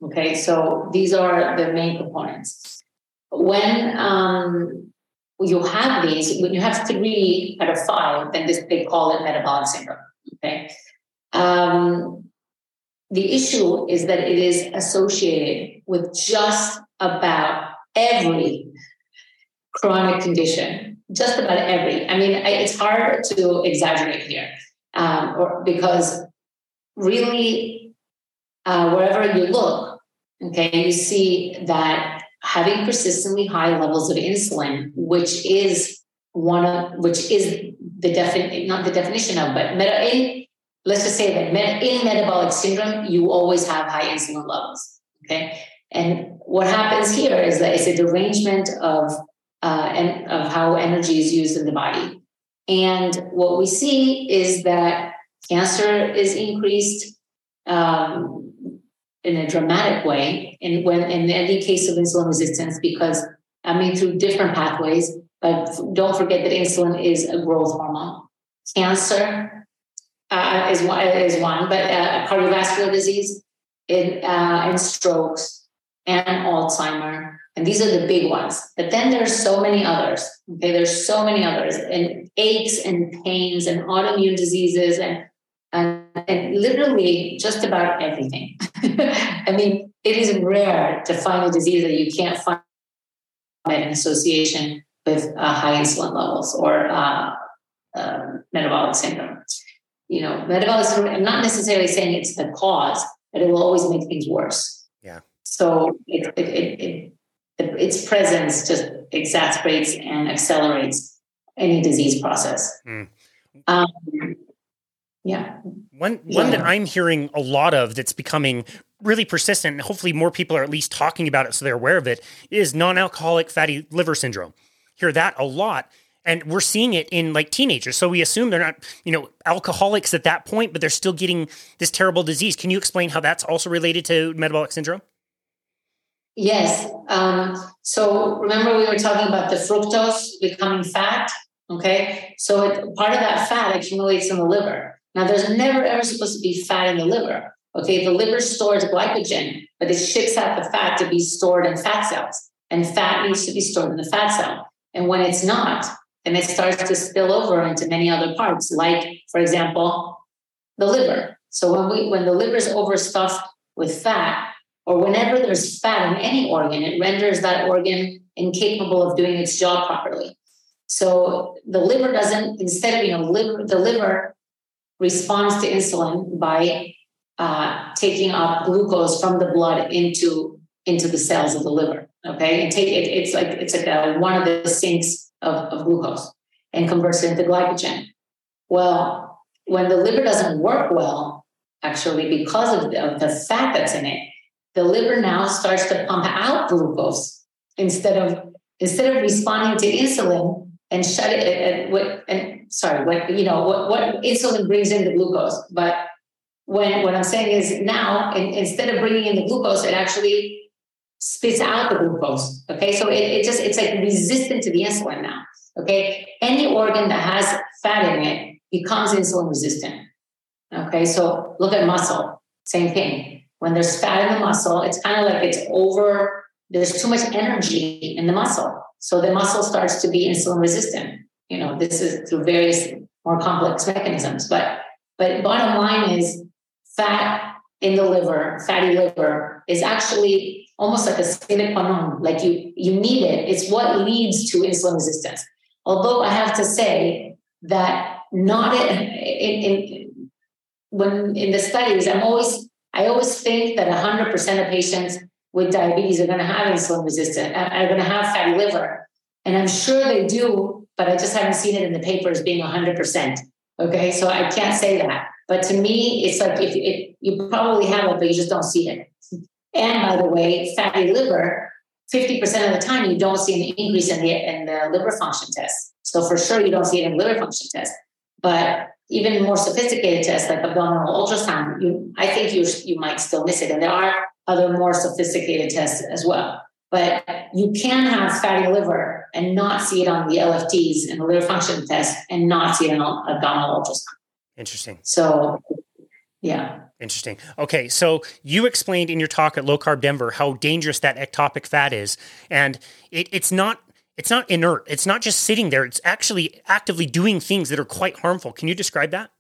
Okay, so these are the main components. When um, you have these, when you have three out of five, then this, they call it metabolic syndrome. Okay. Um, the issue is that it is associated with just about every chronic condition, just about every. I mean, it's hard to exaggerate here, um, or because really, uh, wherever you look, okay, you see that having persistently high levels of insulin, which is one of which is the definition, not the definition of, but meta- let's just say that met- in metabolic syndrome, you always have high insulin levels. Okay, and what happens here is that it's a derangement of uh, and of how energy is used in the body. And what we see is that cancer is increased. Um, in a dramatic way in when in any case of insulin resistance because I mean through different pathways. But don't forget that insulin is a growth hormone. Cancer uh, is one is one, but uh, cardiovascular disease, uh, and strokes, and Alzheimer, and these are the big ones. But then there's so many others. Okay, there's so many others, and aches and pains and autoimmune diseases and and, and literally just about everything. I mean, it is rare to find a disease that you can't find an association with uh, high insulin levels or uh, uh, metabolic syndrome. You know, metabolic syndrome, I'm not necessarily saying it's the cause, but it will always make things worse. Yeah. So it, it, it, it its presence just exacerbates and accelerates any disease process. Mm. Um, yeah. One one yeah. that I'm hearing a lot of that's becoming really persistent, and hopefully more people are at least talking about it so they're aware of it, is non-alcoholic fatty liver syndrome. Hear that a lot. And we're seeing it in like teenagers. So we assume they're not, you know, alcoholics at that point, but they're still getting this terrible disease. Can you explain how that's also related to metabolic syndrome? Yes. Um, so remember we were talking about the fructose becoming fat. Okay. So it, part of that fat accumulates in the liver. Now, there's never ever supposed to be fat in the liver. Okay, the liver stores glycogen, but it ships out the fat to be stored in fat cells, and fat needs to be stored in the fat cell. And when it's not, then it starts to spill over into many other parts, like, for example, the liver. So when we when the liver is overstuffed with fat, or whenever there's fat in any organ, it renders that organ incapable of doing its job properly. So the liver doesn't, instead of, you know, liver, the liver responds to insulin by uh, taking up glucose from the blood into into the cells of the liver. Okay, and take it. It's like it's like a, one of the sinks of, of glucose and converts it into glycogen. Well, when the liver doesn't work well, actually because of the, of the fat that's in it, the liver now starts to pump out glucose instead of instead of responding to insulin and shut it and, and, and sorry what you know what, what insulin brings in the glucose but when what i'm saying is now in, instead of bringing in the glucose it actually spits out the glucose okay so it, it just it's like resistant to the insulin now okay any organ that has fat in it becomes insulin resistant okay so look at muscle same thing when there's fat in the muscle it's kind of like it's over there's too much energy in the muscle. So the muscle starts to be insulin resistant. You know, this is through various more complex mechanisms. But but bottom line is fat in the liver, fatty liver, is actually almost like a sine qua non. Like you you need it. It's what leads to insulin resistance. Although I have to say that not in, in, in when in the studies, I'm always I always think that 100% of patients with diabetes are going to have insulin resistant, uh, are going to have fatty liver. And I'm sure they do, but I just haven't seen it in the papers being 100%. Okay. So I can't say that. But to me, it's like if, if you probably have it, but you just don't see it. And by the way, fatty liver, 50% of the time, you don't see an increase in the, in the liver function test. So for sure, you don't see it in liver function test. But even more sophisticated tests like abdominal ultrasound, you, I think you, you might still miss it. And there are other more sophisticated tests as well. But you can have fatty liver and not see it on the LFTs and the liver function test and not see it on abdominal ultrasound. Interesting. So, yeah. Interesting. Okay, so you explained in your talk at Low Carb Denver how dangerous that ectopic fat is, and it, it's not it's not inert. It's not just sitting there. It's actually actively doing things that are quite harmful. Can you describe that?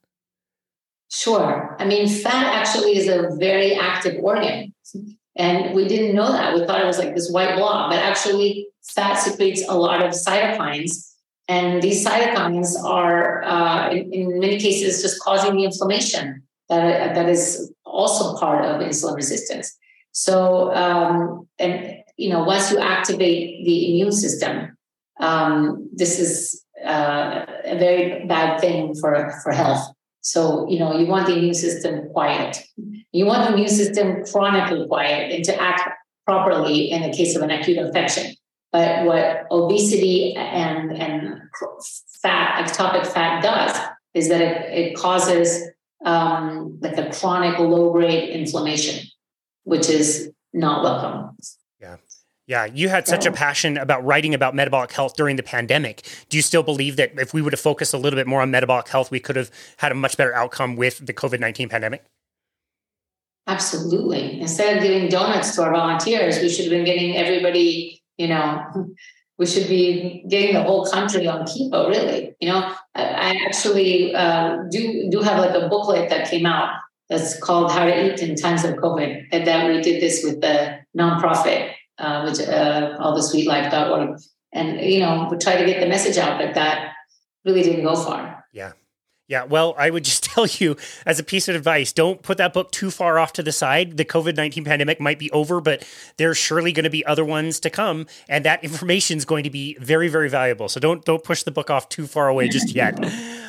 Sure. I mean, fat actually is a very active organ. And we didn't know that. We thought it was like this white blob, but actually, fat secretes a lot of cytokines. And these cytokines are, uh, in, in, many cases, just causing the inflammation that, that is also part of insulin resistance. So, um, and you know, once you activate the immune system, um, this is uh, a very bad thing for, for health. So, you know, you want the immune system quiet. You want the immune system chronically quiet and to act properly in the case of an acute infection. But what obesity and, and fat, ectopic fat does is that it, it causes um, like a chronic low grade inflammation, which is not welcome. Yeah. Yeah, you had such a passion about writing about metabolic health during the pandemic. Do you still believe that if we would have focused a little bit more on metabolic health, we could have had a much better outcome with the COVID 19 pandemic? Absolutely. Instead of giving donuts to our volunteers, we should have been getting everybody, you know, we should be getting the whole country on keto, really. You know, I, actually uh, do, do have like a booklet that came out that's called How to Eat in Times of COVID, and that we did this with the nonprofit uh, which uh, allthesweetlife.org. And, you know, we try to get the message out, but that really didn't go far. Yeah. Yeah, well, I would just tell you as a piece of advice don't put that book too far off to the side. The COVID 19 pandemic might be over, but there's surely going to be other ones to come. And that information is going to be very, very valuable. So don't don't push the book off too far away just yet.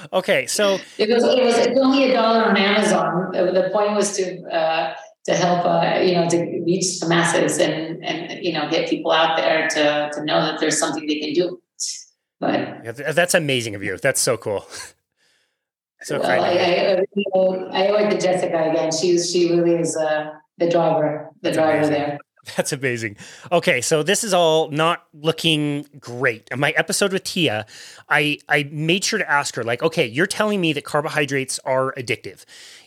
okay, so it was, it was only a dollar on Amazon. The point was to uh, to help uh, you know to reach the masses and and you know get people out there to to know that there's something they can do but yeah, that's amazing of you that's so cool so well, I, I, I, owe it to Jessica again. She's she really is uh, the driver, the that's driver amazing. there. That's amazing. Okay, so this is all not looking great. In my episode with Tia, I I made sure to ask her like, okay, you're telling me that carbohydrates are addictive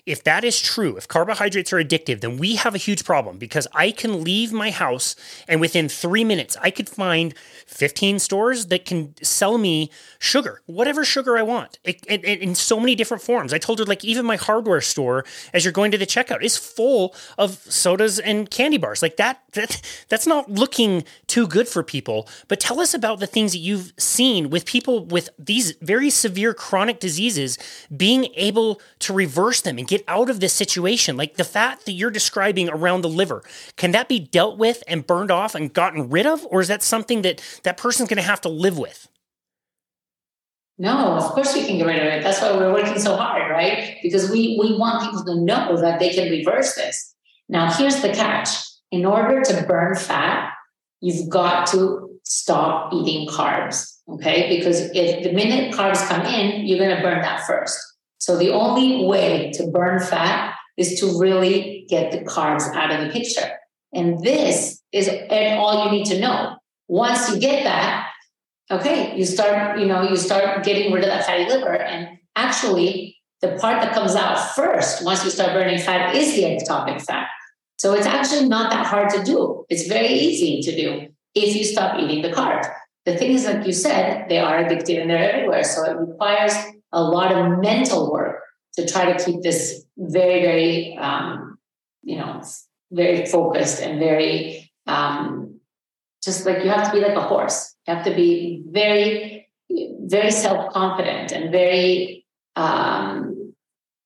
if that is true, if carbohydrates are addictive, then we have a huge problem because I can leave my house and within three minutes, I could find 15 stores that can sell me sugar, whatever sugar I want, it, it, it, in so many different forms. I told her, like, even my hardware store, as you're going to the checkout, is full of sodas and candy bars. Like, that, that that's not looking too good for people. But tell us about the things that you've seen with people with these very severe chronic diseases being able to reverse them and get get out of this situation? Like the fat that you're describing around the liver, can that be dealt with and burned off and gotten rid of? Or is that something that that person's going to have to live with? No, of course we can get rid of it. That's why we're working so hard, right? Because we, we want people to know that they can reverse this. Now, here's the catch in order to burn fat, you've got to stop eating carbs. Okay. Because if the minute carbs come in, you're going to burn that first. So the only way to burn fat is to really get the carbs out of the picture. And this is all you need to know. Once you get that, okay, you start, you know, you start getting rid of that fatty liver. And actually, the part that comes out first once you start burning fat is the ectopic fat. So it's actually not that hard to do. It's very easy to do if you stop eating the carbs. The thing is, like you said, they are addictive and they're everywhere. So it requires a lot of mental work to try to keep this very, very, um, you know, very focused and very, um, just like you have to be like a horse. You have to be very, very self confident and very, um,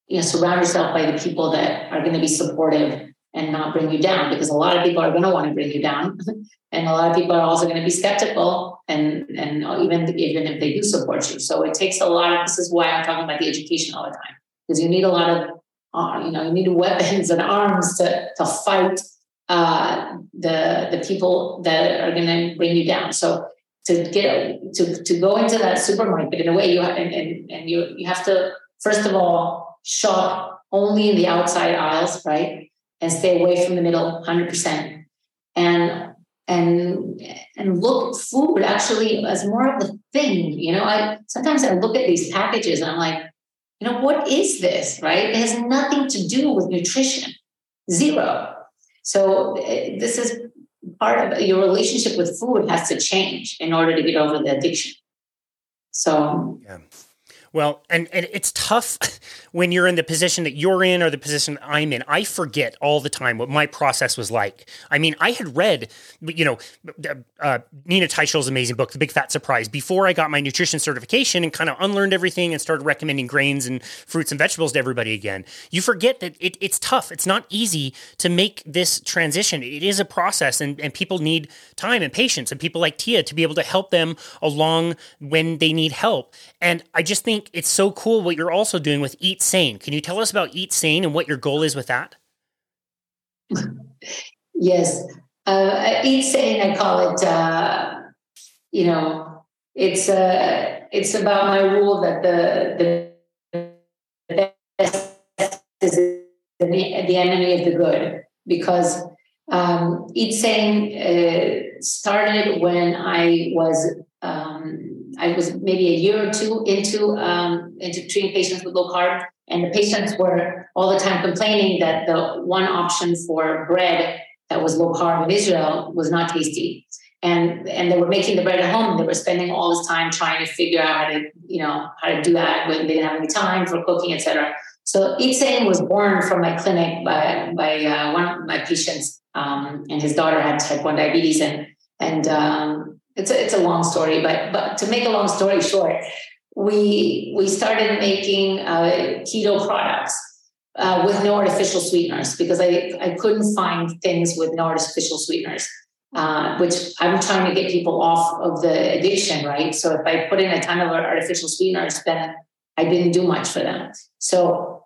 you know, surround yourself by the people that are going to be supportive and not bring you down because a lot of people are going to want to bring you down. And a lot of people are also going to be skeptical and and even even if they do support you. So it takes a lot of this is why i'm talking about the education all the time. Because you need a lot of uh, you know you need weapons and arms to to fight uh, the the people that are going to bring you down. So to get to to go into that supermarket in a way you have and, and, and you you have to first of all shop only in the outside aisles right and stay away from the middle 100% and and and look food actually as more of the thing you know i sometimes i look at these packages and i'm like you know what is this right? It has nothing to do with nutrition zero. So eh, this is part of your relationship with food has to change in order to get over the addiction. So yeah well, and, and it's tough when you're in the position that you're in or the position I'm in. I forget all the time what my process was like. I mean, I had read, you know, uh, Nina Teicholz's amazing book, The Big Fat Surprise, before I got my nutrition certification and kind of unlearned everything and started recommending grains and fruits and vegetables to everybody again. You forget that it, it's tough. It's not easy to make this transition. It is a process, and, and people need time and patience, and people like Tia to be able to help them along when they need help. And I just think think it's so cool what you're also doing with Eatsane. Can you tell us about Eatsane and what your goal is with that? yes. Uh, Eatsane, I call it, uh, you know, it's uh, it's about my rule that the, the best is the, enemy of the good because um, Eat Sane uh, started when I was um, I was maybe a year or two into um, into treating patients with low carb, and the patients were all the time complaining that the one option for bread that was low carb in Israel was not tasty. And, and they were making the bread at home. They were spending all this time trying to figure out how to, you know, how to do that when they didn't have any time for cooking, etc. So Eat was born from my clinic by, by uh, one of my patients, um, and his daughter had type 1 diabetes. And, and um, it's a, it's a long story, but but to make a long story short, we we started making uh, keto products uh, with no artificial sweeteners because I I couldn't find things with no artificial sweeteners. Uh, which I'm trying to get people off of the addiction, right? So if I put in a ton of artificial sweeteners, then I didn't do much for them. So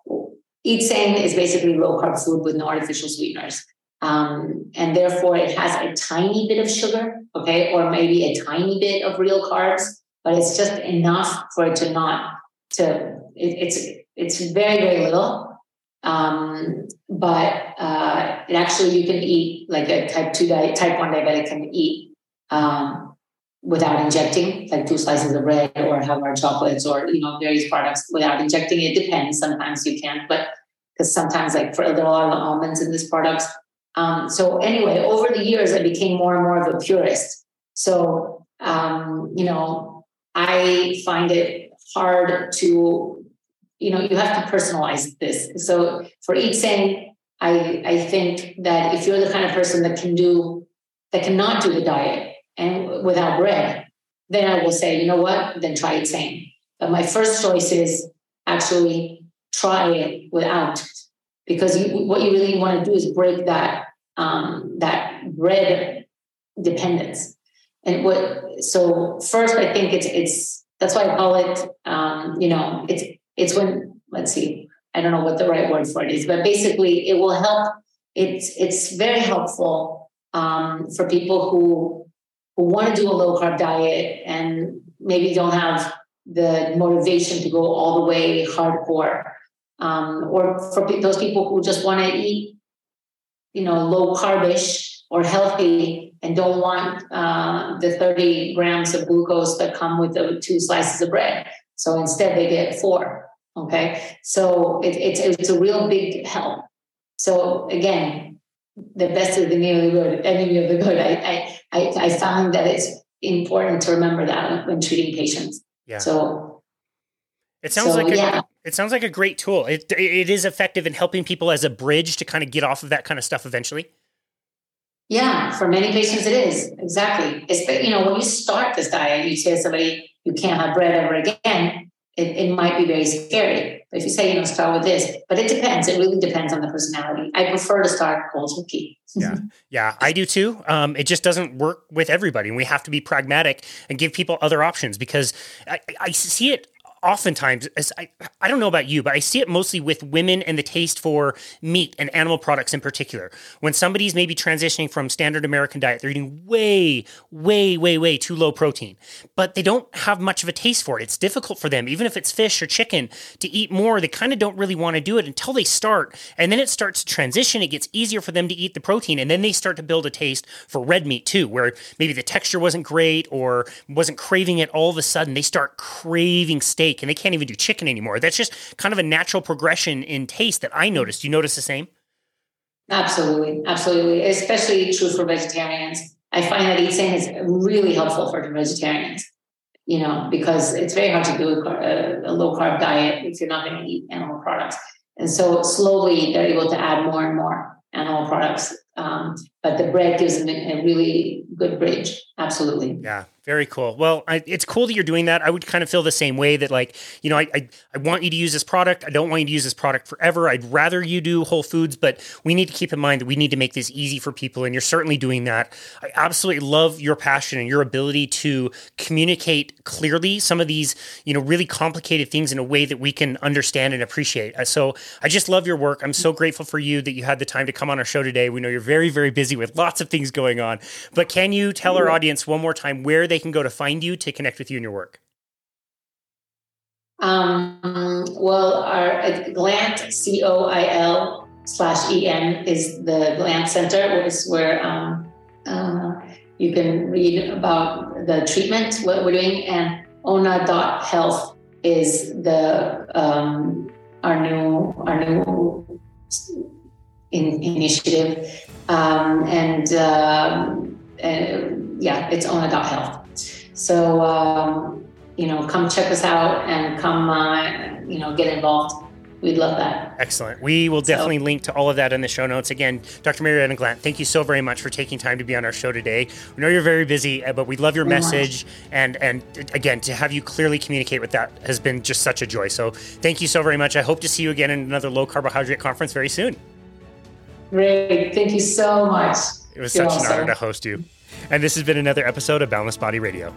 Eatsane is basically low carb food with no artificial sweeteners. Um, and therefore, it has a tiny bit of sugar, okay, or maybe a tiny bit of real carbs, but it's just enough for it to not to. It, it's it's very very little, um, but uh, it actually you can eat like a type two diet, type one diabetic can eat um, without injecting, like two slices of bread or have our chocolates or you know various products without injecting. It depends. Sometimes you can, but because sometimes like for there are a lot of almonds in these products um, so anyway, over the years, I became more and more of a purist. So um, you know, I find it hard to, you know, you have to personalize this. So for Eatsane, I I think that if you're the kind of person that can do that cannot do the diet and without bread, then I will say, you know what, then try Eatsane. But my first choice is actually try it without because you, what you really want to do is break that um, that bread dependence. And what so first I think it's it's that's why I call it um, you know it's it's when let's see I don't know what the right word for it is but basically it will help it's it's very helpful um, for people who who want to do a low carb diet and maybe don't have the motivation to go all the way hardcore um, or for those people who just want to eat you know, low carbish or healthy and don't want uh, the 30 grams of glucose that come with the two slices of bread. So instead, they get four. Okay. So it, it's, it's a real big help. So again, the best of the nearly good, enemy of the good. I, I, I found that it's important to remember that when treating patients. Yeah. So it sounds so, like a, yeah. it sounds like a great tool. It it is effective in helping people as a bridge to kind of get off of that kind of stuff eventually. Yeah, for many patients it is exactly. It's you know when you start this diet, you say to somebody you can't have bread ever again. It, it might be very scary. But if you say you know start with this, but it depends. It really depends on the personality. I prefer to start cold turkey. yeah, yeah, I do too. Um, it just doesn't work with everybody, and we have to be pragmatic and give people other options because I, I see it oftentimes I, I don't know about you but i see it mostly with women and the taste for meat and animal products in particular. When somebody's maybe transitioning from standard american diet they're eating way way way way too low protein but they don't have much of a taste for it. It's difficult for them. Even if it's fish or chicken to eat more they kind of don't really want to do it until they start and then it starts to transition. It gets easier for them to eat the protein and then they start to build a taste for red meat too where maybe the texture wasn't great or wasn't craving it. All of a sudden they start craving steak steak and they can't even do chicken anymore. That's just kind of a natural progression in taste that I noticed. You notice the same? Absolutely, absolutely. Especially true for vegetarians. I find that eating is really helpful for vegetarians. You know, because it's very hard to do a, a low carb diet if you're not going to eat animal products. And so slowly they're able to add more and more animal products. Um, but the bread gives them a really good bridge. Absolutely. Yeah. Very cool. Well, I, it's cool that you're doing that. I would kind of feel the same way that, like, you know, I, I, I want you to use this product. I don't want you to use this product forever. I'd rather you do Whole Foods, but we need to keep in mind that we need to make this easy for people. And you're certainly doing that. I absolutely love your passion and your ability to communicate clearly some of these, you know, really complicated things in a way that we can understand and appreciate. Uh, so I just love your work. I'm so grateful for you that you had the time to come on our show today. We know you're very, very busy with lots of things going on. But can you tell our audience one more time where they can go to find you to connect with you and your work? Um, well, our Glandt C O I L slash E N is the Glandt Center, which is where um, uh, you can read about the treatment what we're doing, and Owna.health is the um, our new our new in, initiative, um, and, um, and yeah, it's on adult health. So, um, you know, come check us out and come, uh, you know, get involved. We'd love that. Excellent. We will definitely so, link to all of that in the show notes. Again, Dr. Mariela Glandt, thank you so very much for taking time to be on our show today. We know you're very busy, uh, but we love your message. And, and again, to have you clearly communicate with that has been just such a joy. So thank you so very much. I hope to see you again in another low carbohydrate conference very soon. Great. Thank you so much. It was You're such awesome. an honor to host you. And this has been another episode of Boundless Body Radio.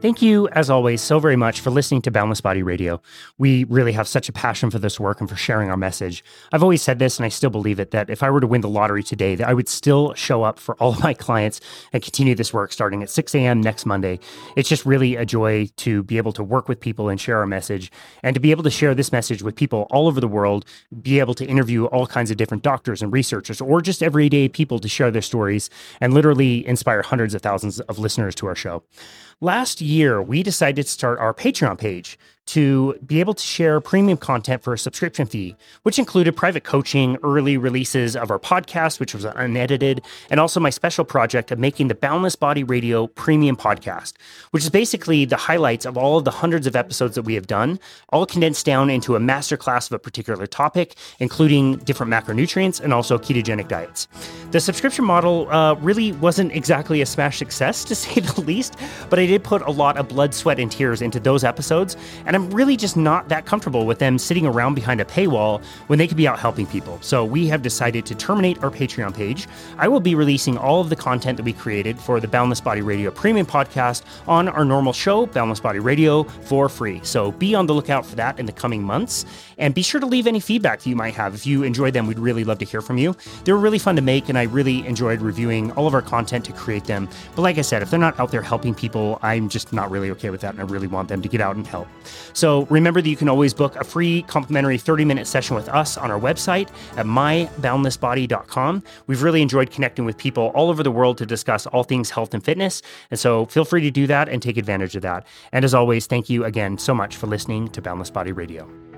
Thank you, as always, so very much for listening to Boundless Body Radio. We really have such a passion for this work and for sharing our message. I've always said this, and I still believe it, that if I were to win the lottery today, that I would still show up for all of my clients and continue this work starting at 6 a.m. next Monday. It's just really a joy to be able to work with people and share our message, and to be able to share this message with people all over the world, be able to interview all kinds of different doctors and researchers, or just everyday people to share their stories and literally inspire hundreds of thousands of listeners to our show. Last year, we decided to start our Patreon page to be able to share premium content for a subscription fee, which included private coaching, early releases of our podcast, which was unedited, and also my special project of making the Boundless Body Radio premium podcast, which is basically the highlights of all of the hundreds of episodes that we have done, all condensed down into a masterclass of a particular topic, including different macronutrients and also ketogenic diets. The subscription model uh, really wasn't exactly a smash success, to say the least, but I did put a lot of blood, sweat, and tears into those episodes, and I'm really just not that comfortable with them sitting around behind a paywall when they could be out helping people. So we have decided to terminate our Patreon page. I will be releasing all of the content that we created for the Boundless Body Radio Premium podcast on our normal show, Boundless Body Radio, for free. So be on the lookout for that in the coming months. And be sure to leave any feedback that you might have. If you enjoyed them, we'd really love to hear from you. They were really fun to make, and I really enjoyed reviewing all of our content to create them. But like I said, if they're not out there helping people, I'm just not really okay with that, and I really want them to get out and help. So remember that you can always book a free complimentary 30 minute session with us on our website at myboundlessbody.com. We've really enjoyed connecting with people all over the world to discuss all things health and fitness. And so feel free to do that and take advantage of that. And as always, thank you again so much for listening to Boundless Body Radio.